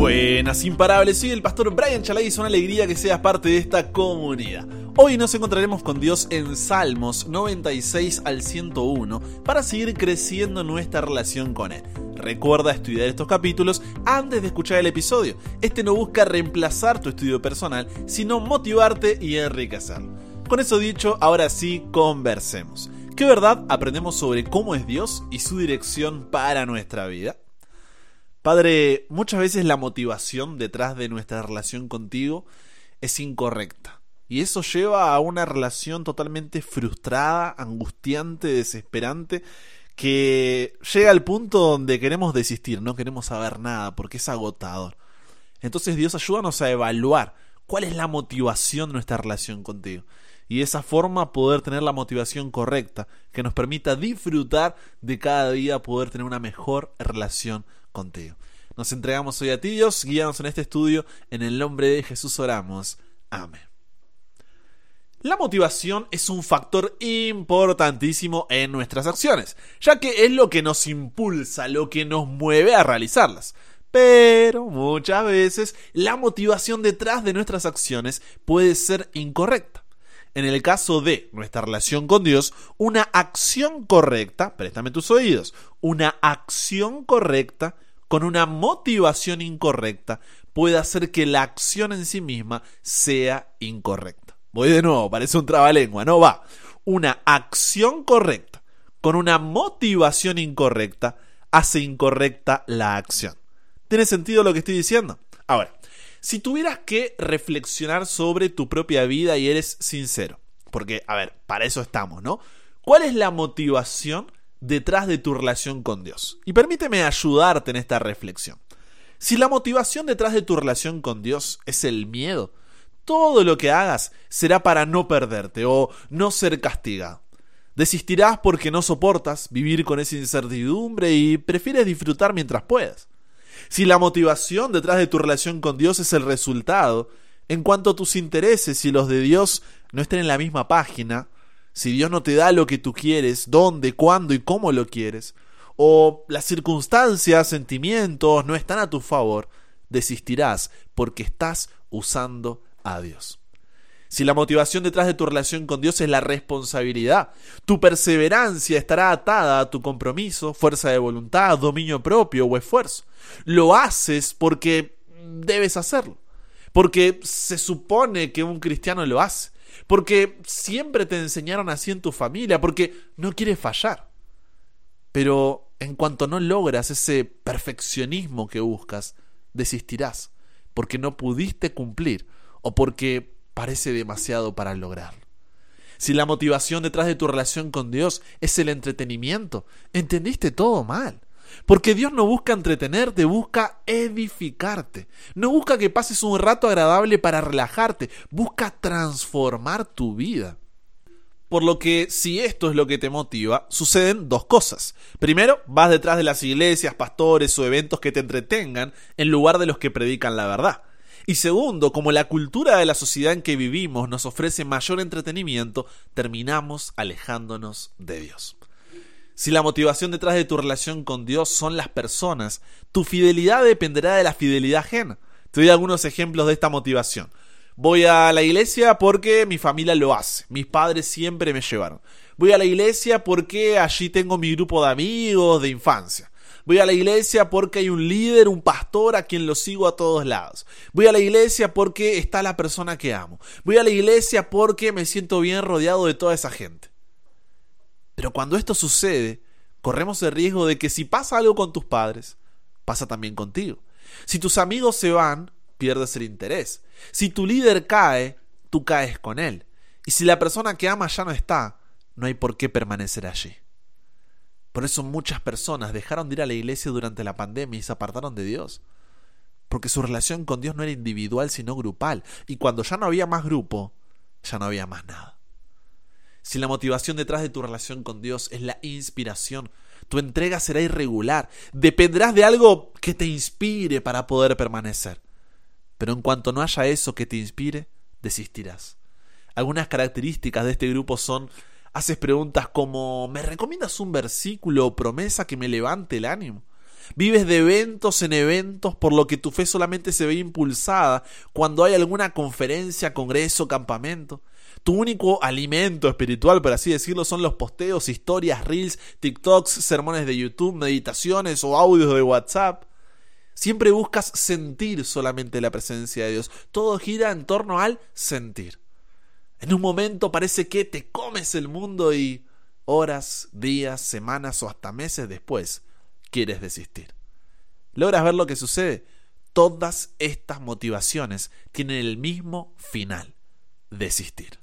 Buenas imparables, soy el pastor Brian Chalay y es una alegría que seas parte de esta comunidad. Hoy nos encontraremos con Dios en Salmos 96 al 101 para seguir creciendo nuestra relación con Él. Recuerda estudiar estos capítulos antes de escuchar el episodio. Este no busca reemplazar tu estudio personal, sino motivarte y enriquecerlo. Con eso dicho, ahora sí, conversemos. ¿Qué verdad aprendemos sobre cómo es Dios y su dirección para nuestra vida? Padre, muchas veces la motivación detrás de nuestra relación contigo es incorrecta. Y eso lleva a una relación totalmente frustrada, angustiante, desesperante, que llega al punto donde queremos desistir, no queremos saber nada, porque es agotador. Entonces Dios ayúdanos a evaluar cuál es la motivación de nuestra relación contigo. Y de esa forma poder tener la motivación correcta, que nos permita disfrutar de cada día, poder tener una mejor relación contigo. Nos entregamos hoy a ti, Dios, guíanos en este estudio, en el nombre de Jesús oramos. Amén. La motivación es un factor importantísimo en nuestras acciones, ya que es lo que nos impulsa, lo que nos mueve a realizarlas. Pero muchas veces la motivación detrás de nuestras acciones puede ser incorrecta en el caso de nuestra relación con Dios, una acción correcta, préstame tus oídos, una acción correcta con una motivación incorrecta puede hacer que la acción en sí misma sea incorrecta. Voy de nuevo, parece un trabalengua, no va. Una acción correcta con una motivación incorrecta hace incorrecta la acción. ¿Tiene sentido lo que estoy diciendo? Ahora, si tuvieras que reflexionar sobre tu propia vida y eres sincero, porque, a ver, para eso estamos, ¿no? ¿Cuál es la motivación detrás de tu relación con Dios? Y permíteme ayudarte en esta reflexión. Si la motivación detrás de tu relación con Dios es el miedo, todo lo que hagas será para no perderte o no ser castigado. Desistirás porque no soportas vivir con esa incertidumbre y prefieres disfrutar mientras puedas. Si la motivación detrás de tu relación con Dios es el resultado, en cuanto a tus intereses y los de Dios no estén en la misma página, si Dios no te da lo que tú quieres, dónde, cuándo y cómo lo quieres, o las circunstancias, sentimientos no están a tu favor, desistirás porque estás usando a Dios. Si la motivación detrás de tu relación con Dios es la responsabilidad, tu perseverancia estará atada a tu compromiso, fuerza de voluntad, dominio propio o esfuerzo. Lo haces porque debes hacerlo, porque se supone que un cristiano lo hace, porque siempre te enseñaron así en tu familia, porque no quieres fallar. Pero en cuanto no logras ese perfeccionismo que buscas, desistirás, porque no pudiste cumplir o porque parece demasiado para lograrlo. Si la motivación detrás de tu relación con Dios es el entretenimiento, entendiste todo mal. Porque Dios no busca entretenerte, busca edificarte. No busca que pases un rato agradable para relajarte, busca transformar tu vida. Por lo que si esto es lo que te motiva, suceden dos cosas. Primero, vas detrás de las iglesias, pastores o eventos que te entretengan en lugar de los que predican la verdad. Y segundo, como la cultura de la sociedad en que vivimos nos ofrece mayor entretenimiento, terminamos alejándonos de Dios. Si la motivación detrás de tu relación con Dios son las personas, tu fidelidad dependerá de la fidelidad ajena. Te doy algunos ejemplos de esta motivación. Voy a la iglesia porque mi familia lo hace. Mis padres siempre me llevaron. Voy a la iglesia porque allí tengo mi grupo de amigos de infancia. Voy a la iglesia porque hay un líder, un pastor a quien lo sigo a todos lados. Voy a la iglesia porque está la persona que amo. Voy a la iglesia porque me siento bien rodeado de toda esa gente. Pero cuando esto sucede, corremos el riesgo de que si pasa algo con tus padres, pasa también contigo. Si tus amigos se van, pierdes el interés. Si tu líder cae, tú caes con él. Y si la persona que ama ya no está, no hay por qué permanecer allí. Por eso muchas personas dejaron de ir a la iglesia durante la pandemia y se apartaron de Dios. Porque su relación con Dios no era individual, sino grupal. Y cuando ya no había más grupo, ya no había más nada. Si la motivación detrás de tu relación con Dios es la inspiración, tu entrega será irregular. Dependerás de algo que te inspire para poder permanecer. Pero en cuanto no haya eso que te inspire, desistirás. Algunas características de este grupo son Haces preguntas como, ¿me recomiendas un versículo o promesa que me levante el ánimo? Vives de eventos en eventos, por lo que tu fe solamente se ve impulsada cuando hay alguna conferencia, congreso, campamento. Tu único alimento espiritual, por así decirlo, son los posteos, historias, reels, TikToks, sermones de YouTube, meditaciones o audios de WhatsApp. Siempre buscas sentir solamente la presencia de Dios. Todo gira en torno al sentir. En un momento parece que te comes el mundo y horas, días, semanas o hasta meses después quieres desistir. Logras ver lo que sucede. Todas estas motivaciones tienen el mismo final, desistir.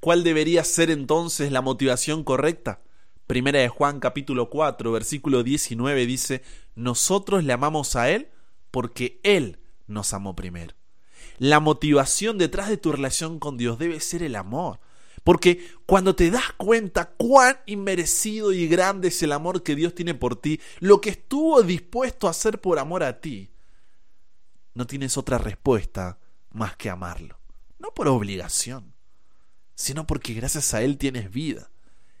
¿Cuál debería ser entonces la motivación correcta? Primera de Juan capítulo 4, versículo 19 dice, nosotros le amamos a Él porque Él nos amó primero la motivación detrás de tu relación con Dios debe ser el amor. Porque cuando te das cuenta cuán inmerecido y grande es el amor que Dios tiene por ti, lo que estuvo dispuesto a hacer por amor a ti, no tienes otra respuesta más que amarlo. No por obligación, sino porque gracias a Él tienes vida.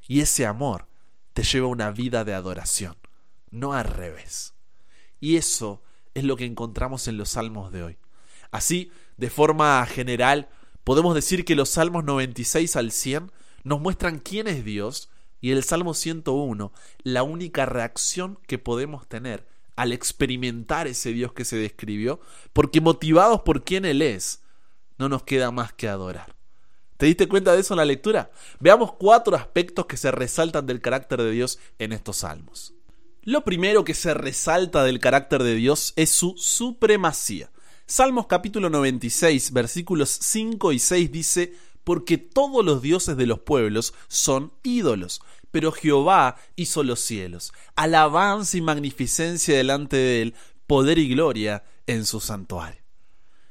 Y ese amor te lleva a una vida de adoración, no al revés. Y eso es lo que encontramos en los salmos de hoy. Así de forma general, podemos decir que los Salmos 96 al 100 nos muestran quién es Dios y el Salmo 101, la única reacción que podemos tener al experimentar ese Dios que se describió, porque motivados por quién Él es, no nos queda más que adorar. ¿Te diste cuenta de eso en la lectura? Veamos cuatro aspectos que se resaltan del carácter de Dios en estos salmos. Lo primero que se resalta del carácter de Dios es su supremacía. Salmos capítulo 96, versículos 5 y 6 dice, porque todos los dioses de los pueblos son ídolos, pero Jehová hizo los cielos. Alabanza y magnificencia delante de él, poder y gloria en su santuario.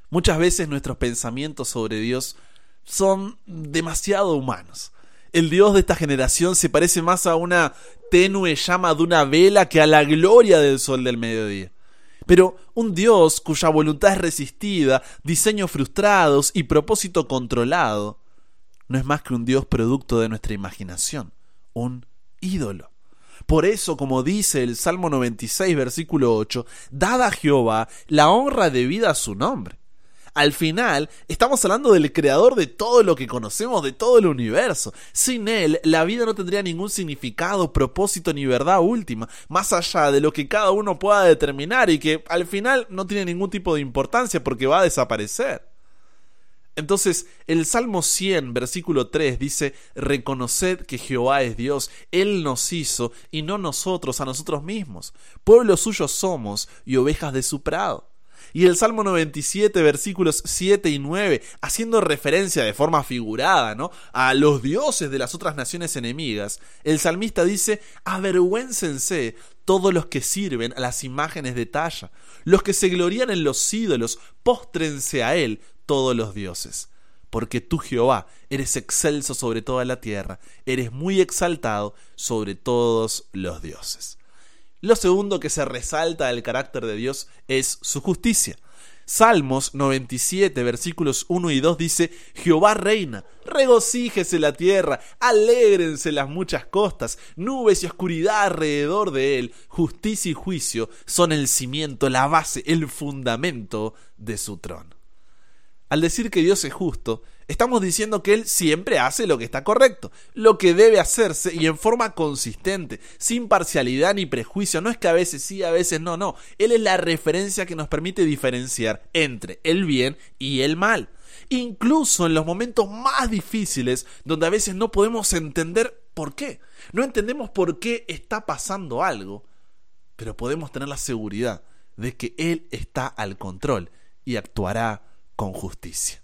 Muchas veces nuestros pensamientos sobre Dios son demasiado humanos. El Dios de esta generación se parece más a una tenue llama de una vela que a la gloria del sol del mediodía. Pero un Dios cuya voluntad es resistida, diseños frustrados y propósito controlado, no es más que un Dios producto de nuestra imaginación, un ídolo. Por eso, como dice el Salmo 96, versículo 8, dada a Jehová la honra debida a su nombre al final estamos hablando del creador de todo lo que conocemos, de todo el universo. Sin él, la vida no tendría ningún significado, propósito ni verdad última, más allá de lo que cada uno pueda determinar y que al final no tiene ningún tipo de importancia porque va a desaparecer. Entonces, el Salmo 100, versículo 3 dice, Reconoced que Jehová es Dios, Él nos hizo y no nosotros a nosotros mismos. Pueblo suyo somos y ovejas de su prado y el Salmo 97, versículos 7 y 9, haciendo referencia de forma figurada, A los dioses de las otras naciones enemigas, el salmista dice, avergüéncense todos los que sirven a las imágenes de talla, los que se glorían en los ídolos, póstrense a él todos los dioses. Porque tú, Jehová, eres excelso sobre toda la tierra, eres muy exaltado sobre todos los dioses. Lo segundo que se resalta del carácter de Dios es su justicia. Salmos 97, versículos 1 y 2 dice, Jehová reina, regocíjese la tierra, alégrense las muchas costas, nubes y oscuridad alrededor de él, justicia y juicio son el cimiento, la base, el fundamento de su trono. Al decir que Dios es justo, Estamos diciendo que él siempre hace lo que está correcto, lo que debe hacerse y en forma consistente, sin parcialidad ni prejuicio. No es que a veces sí, a veces no, no. Él es la referencia que nos permite diferenciar entre el bien y el mal. Incluso en los momentos más difíciles, donde a veces no podemos entender por qué. No entendemos por qué está pasando algo, pero podemos tener la seguridad de que Él está al control y actuará con justicia.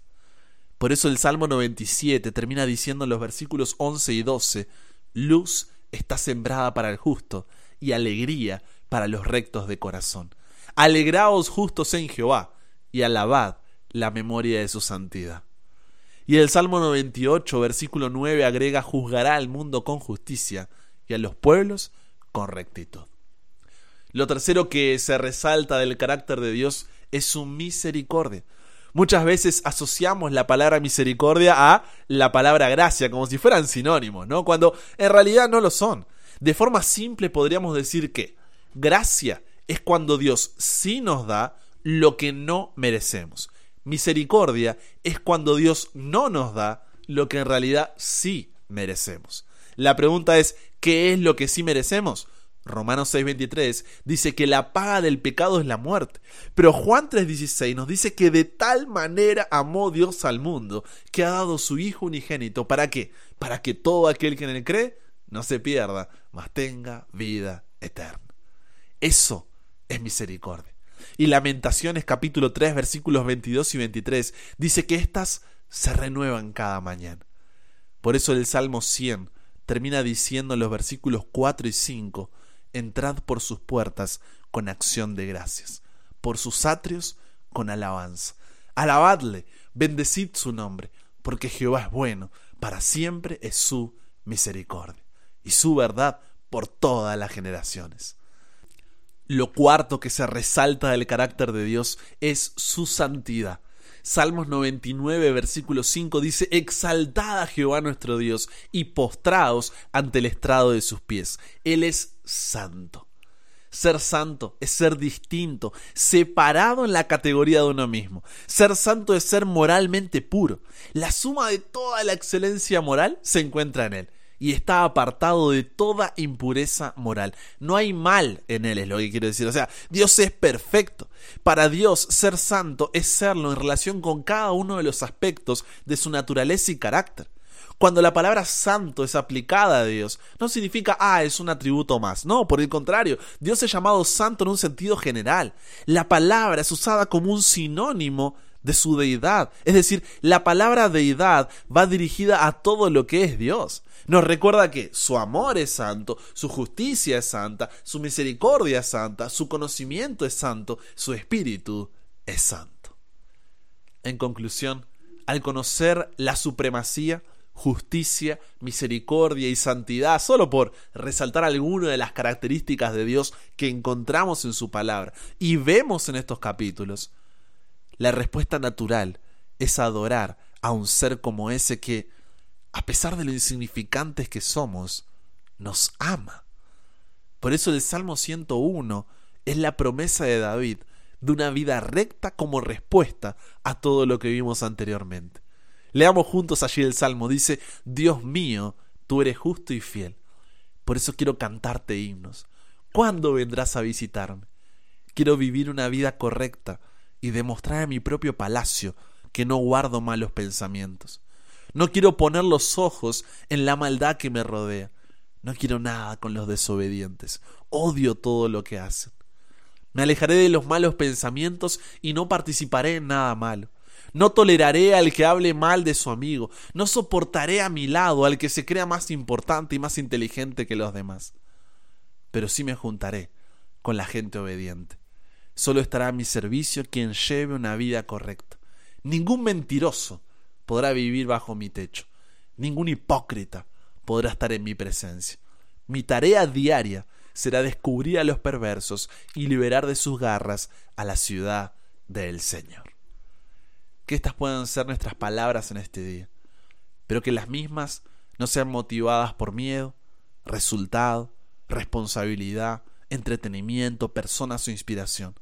Por eso el Salmo 97 termina diciendo en los versículos 11 y 12, luz está sembrada para el justo y alegría para los rectos de corazón. Alegraos justos en Jehová y alabad la memoria de su santidad. Y el Salmo 98, versículo 9 agrega, juzgará al mundo con justicia y a los pueblos con rectitud. Lo tercero que se resalta del carácter de Dios es su misericordia. Muchas veces asociamos la palabra misericordia a la palabra gracia, como si fueran sinónimos, ¿no? Cuando en realidad no lo son. De forma simple podríamos decir que gracia es cuando Dios sí nos da lo que no merecemos. Misericordia es cuando Dios no nos da lo que en realidad sí merecemos. La pregunta es, ¿qué es lo que sí merecemos? Romanos 6:23 dice que la paga del pecado es la muerte, pero Juan 3:16 nos dice que de tal manera amó Dios al mundo que ha dado su Hijo unigénito. ¿Para qué? Para que todo aquel que en él cree no se pierda, mas tenga vida eterna. Eso es misericordia. Y Lamentaciones capítulo 3 versículos 22 y 23 dice que estas se renuevan cada mañana. Por eso el Salmo 100 termina diciendo los versículos 4 y 5, entrad por sus puertas con acción de gracias, por sus atrios con alabanza. Alabadle, bendecid su nombre, porque Jehová es bueno, para siempre es su misericordia, y su verdad por todas las generaciones. Lo cuarto que se resalta del carácter de Dios es su santidad. Salmos 99, versículo 5 dice, Exaltad a Jehová nuestro Dios y postrados ante el estrado de sus pies. Él es santo. Ser santo es ser distinto, separado en la categoría de uno mismo. Ser santo es ser moralmente puro. La suma de toda la excelencia moral se encuentra en él y está apartado de toda impureza moral. No hay mal en él, es lo que quiero decir. O sea, Dios es perfecto. Para Dios, ser santo es serlo en relación con cada uno de los aspectos de su naturaleza y carácter. Cuando la palabra santo es aplicada a Dios, no significa, ah, es un atributo más. No, por el contrario, Dios es llamado santo en un sentido general. La palabra es usada como un sinónimo de su deidad. Es decir, la palabra deidad va dirigida a todo lo que es Dios. Nos recuerda que su amor es santo, su justicia es santa, su misericordia es santa, su conocimiento es santo, su espíritu es santo. En conclusión, al conocer la supremacía, justicia, misericordia y santidad, solo por resaltar alguna de las características de Dios que encontramos en su palabra y vemos en estos capítulos, la respuesta natural es adorar a un ser como ese que, a pesar de lo insignificantes que somos, nos ama. Por eso el Salmo 101 es la promesa de David de una vida recta como respuesta a todo lo que vimos anteriormente. Leamos juntos allí el Salmo. Dice, Dios mío, tú eres justo y fiel. Por eso quiero cantarte himnos. ¿Cuándo vendrás a visitarme? Quiero vivir una vida correcta y demostrar a mi propio palacio que no guardo malos pensamientos. No quiero poner los ojos en la maldad que me rodea. No quiero nada con los desobedientes. Odio todo lo que hacen. Me alejaré de los malos pensamientos y no participaré en nada malo. No toleraré al que hable mal de su amigo. No soportaré a mi lado al que se crea más importante y más inteligente que los demás. Pero sí me juntaré con la gente obediente, Solo estará a mi servicio quien lleve una vida correcta. Ningún mentiroso podrá vivir bajo mi techo. Ningún hipócrita podrá estar en mi presencia. Mi tarea diaria será descubrir a los perversos y liberar de sus garras a la ciudad del Señor. Que estas puedan ser nuestras palabras en este día, pero que las mismas no sean motivadas por miedo, resultado, responsabilidad, entretenimiento, personas o inspiración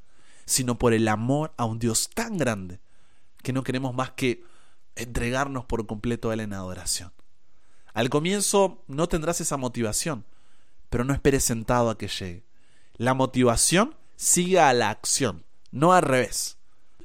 sino por el amor a un Dios tan grande que no queremos más que entregarnos por completo a Él en adoración. Al comienzo no tendrás esa motivación, pero no esperes sentado a que llegue. La motivación sigue a la acción, no al revés.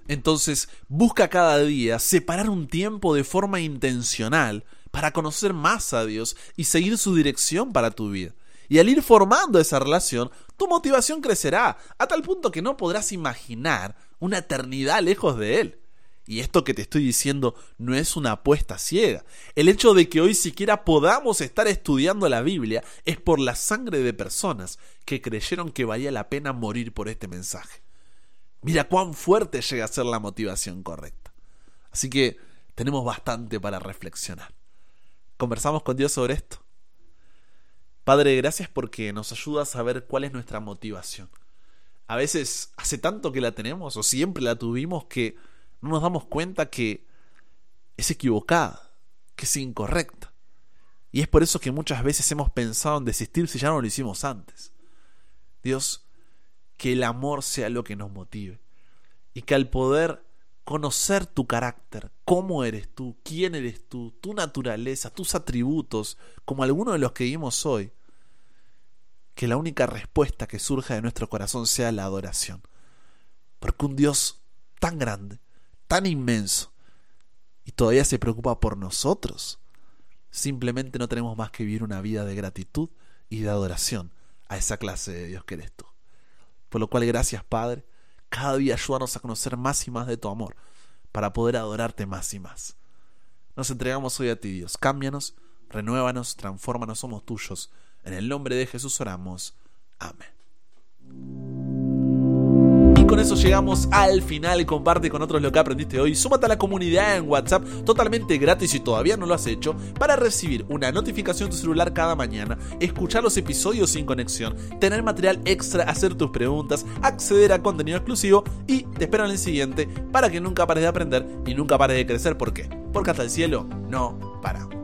Entonces, busca cada día separar un tiempo de forma intencional para conocer más a Dios y seguir su dirección para tu vida. Y al ir formando esa relación, tu motivación crecerá, a tal punto que no podrás imaginar una eternidad lejos de él. Y esto que te estoy diciendo no es una apuesta ciega. El hecho de que hoy siquiera podamos estar estudiando la Biblia es por la sangre de personas que creyeron que valía la pena morir por este mensaje. Mira cuán fuerte llega a ser la motivación correcta. Así que tenemos bastante para reflexionar. ¿Conversamos con Dios sobre esto? Padre, gracias porque nos ayuda a saber cuál es nuestra motivación. A veces hace tanto que la tenemos o siempre la tuvimos que no nos damos cuenta que es equivocada, que es incorrecta. Y es por eso que muchas veces hemos pensado en desistir si ya no lo hicimos antes. Dios, que el amor sea lo que nos motive y que al poder conocer tu carácter, cómo eres tú, quién eres tú, tu naturaleza, tus atributos, como algunos de los que vimos hoy, que la única respuesta que surja de nuestro corazón sea la adoración. Porque un Dios tan grande, tan inmenso, y todavía se preocupa por nosotros, simplemente no tenemos más que vivir una vida de gratitud y de adoración a esa clase de Dios que eres tú. Por lo cual, gracias Padre cada día ayúdanos a conocer más y más de tu amor, para poder adorarte más y más. Nos entregamos hoy a ti, Dios. Cámbianos, renuévanos, transfórmanos, somos tuyos. En el nombre de Jesús oramos. Amén eso llegamos al final. Comparte con otros lo que aprendiste hoy. Súmate a la comunidad en WhatsApp totalmente gratis si todavía no lo has hecho para recibir una notificación en tu celular cada mañana, escuchar los episodios sin conexión, tener material extra, hacer tus preguntas, acceder a contenido exclusivo y te espero en el siguiente para que nunca pares de aprender y nunca pares de crecer. ¿Por qué? Porque hasta el cielo no para.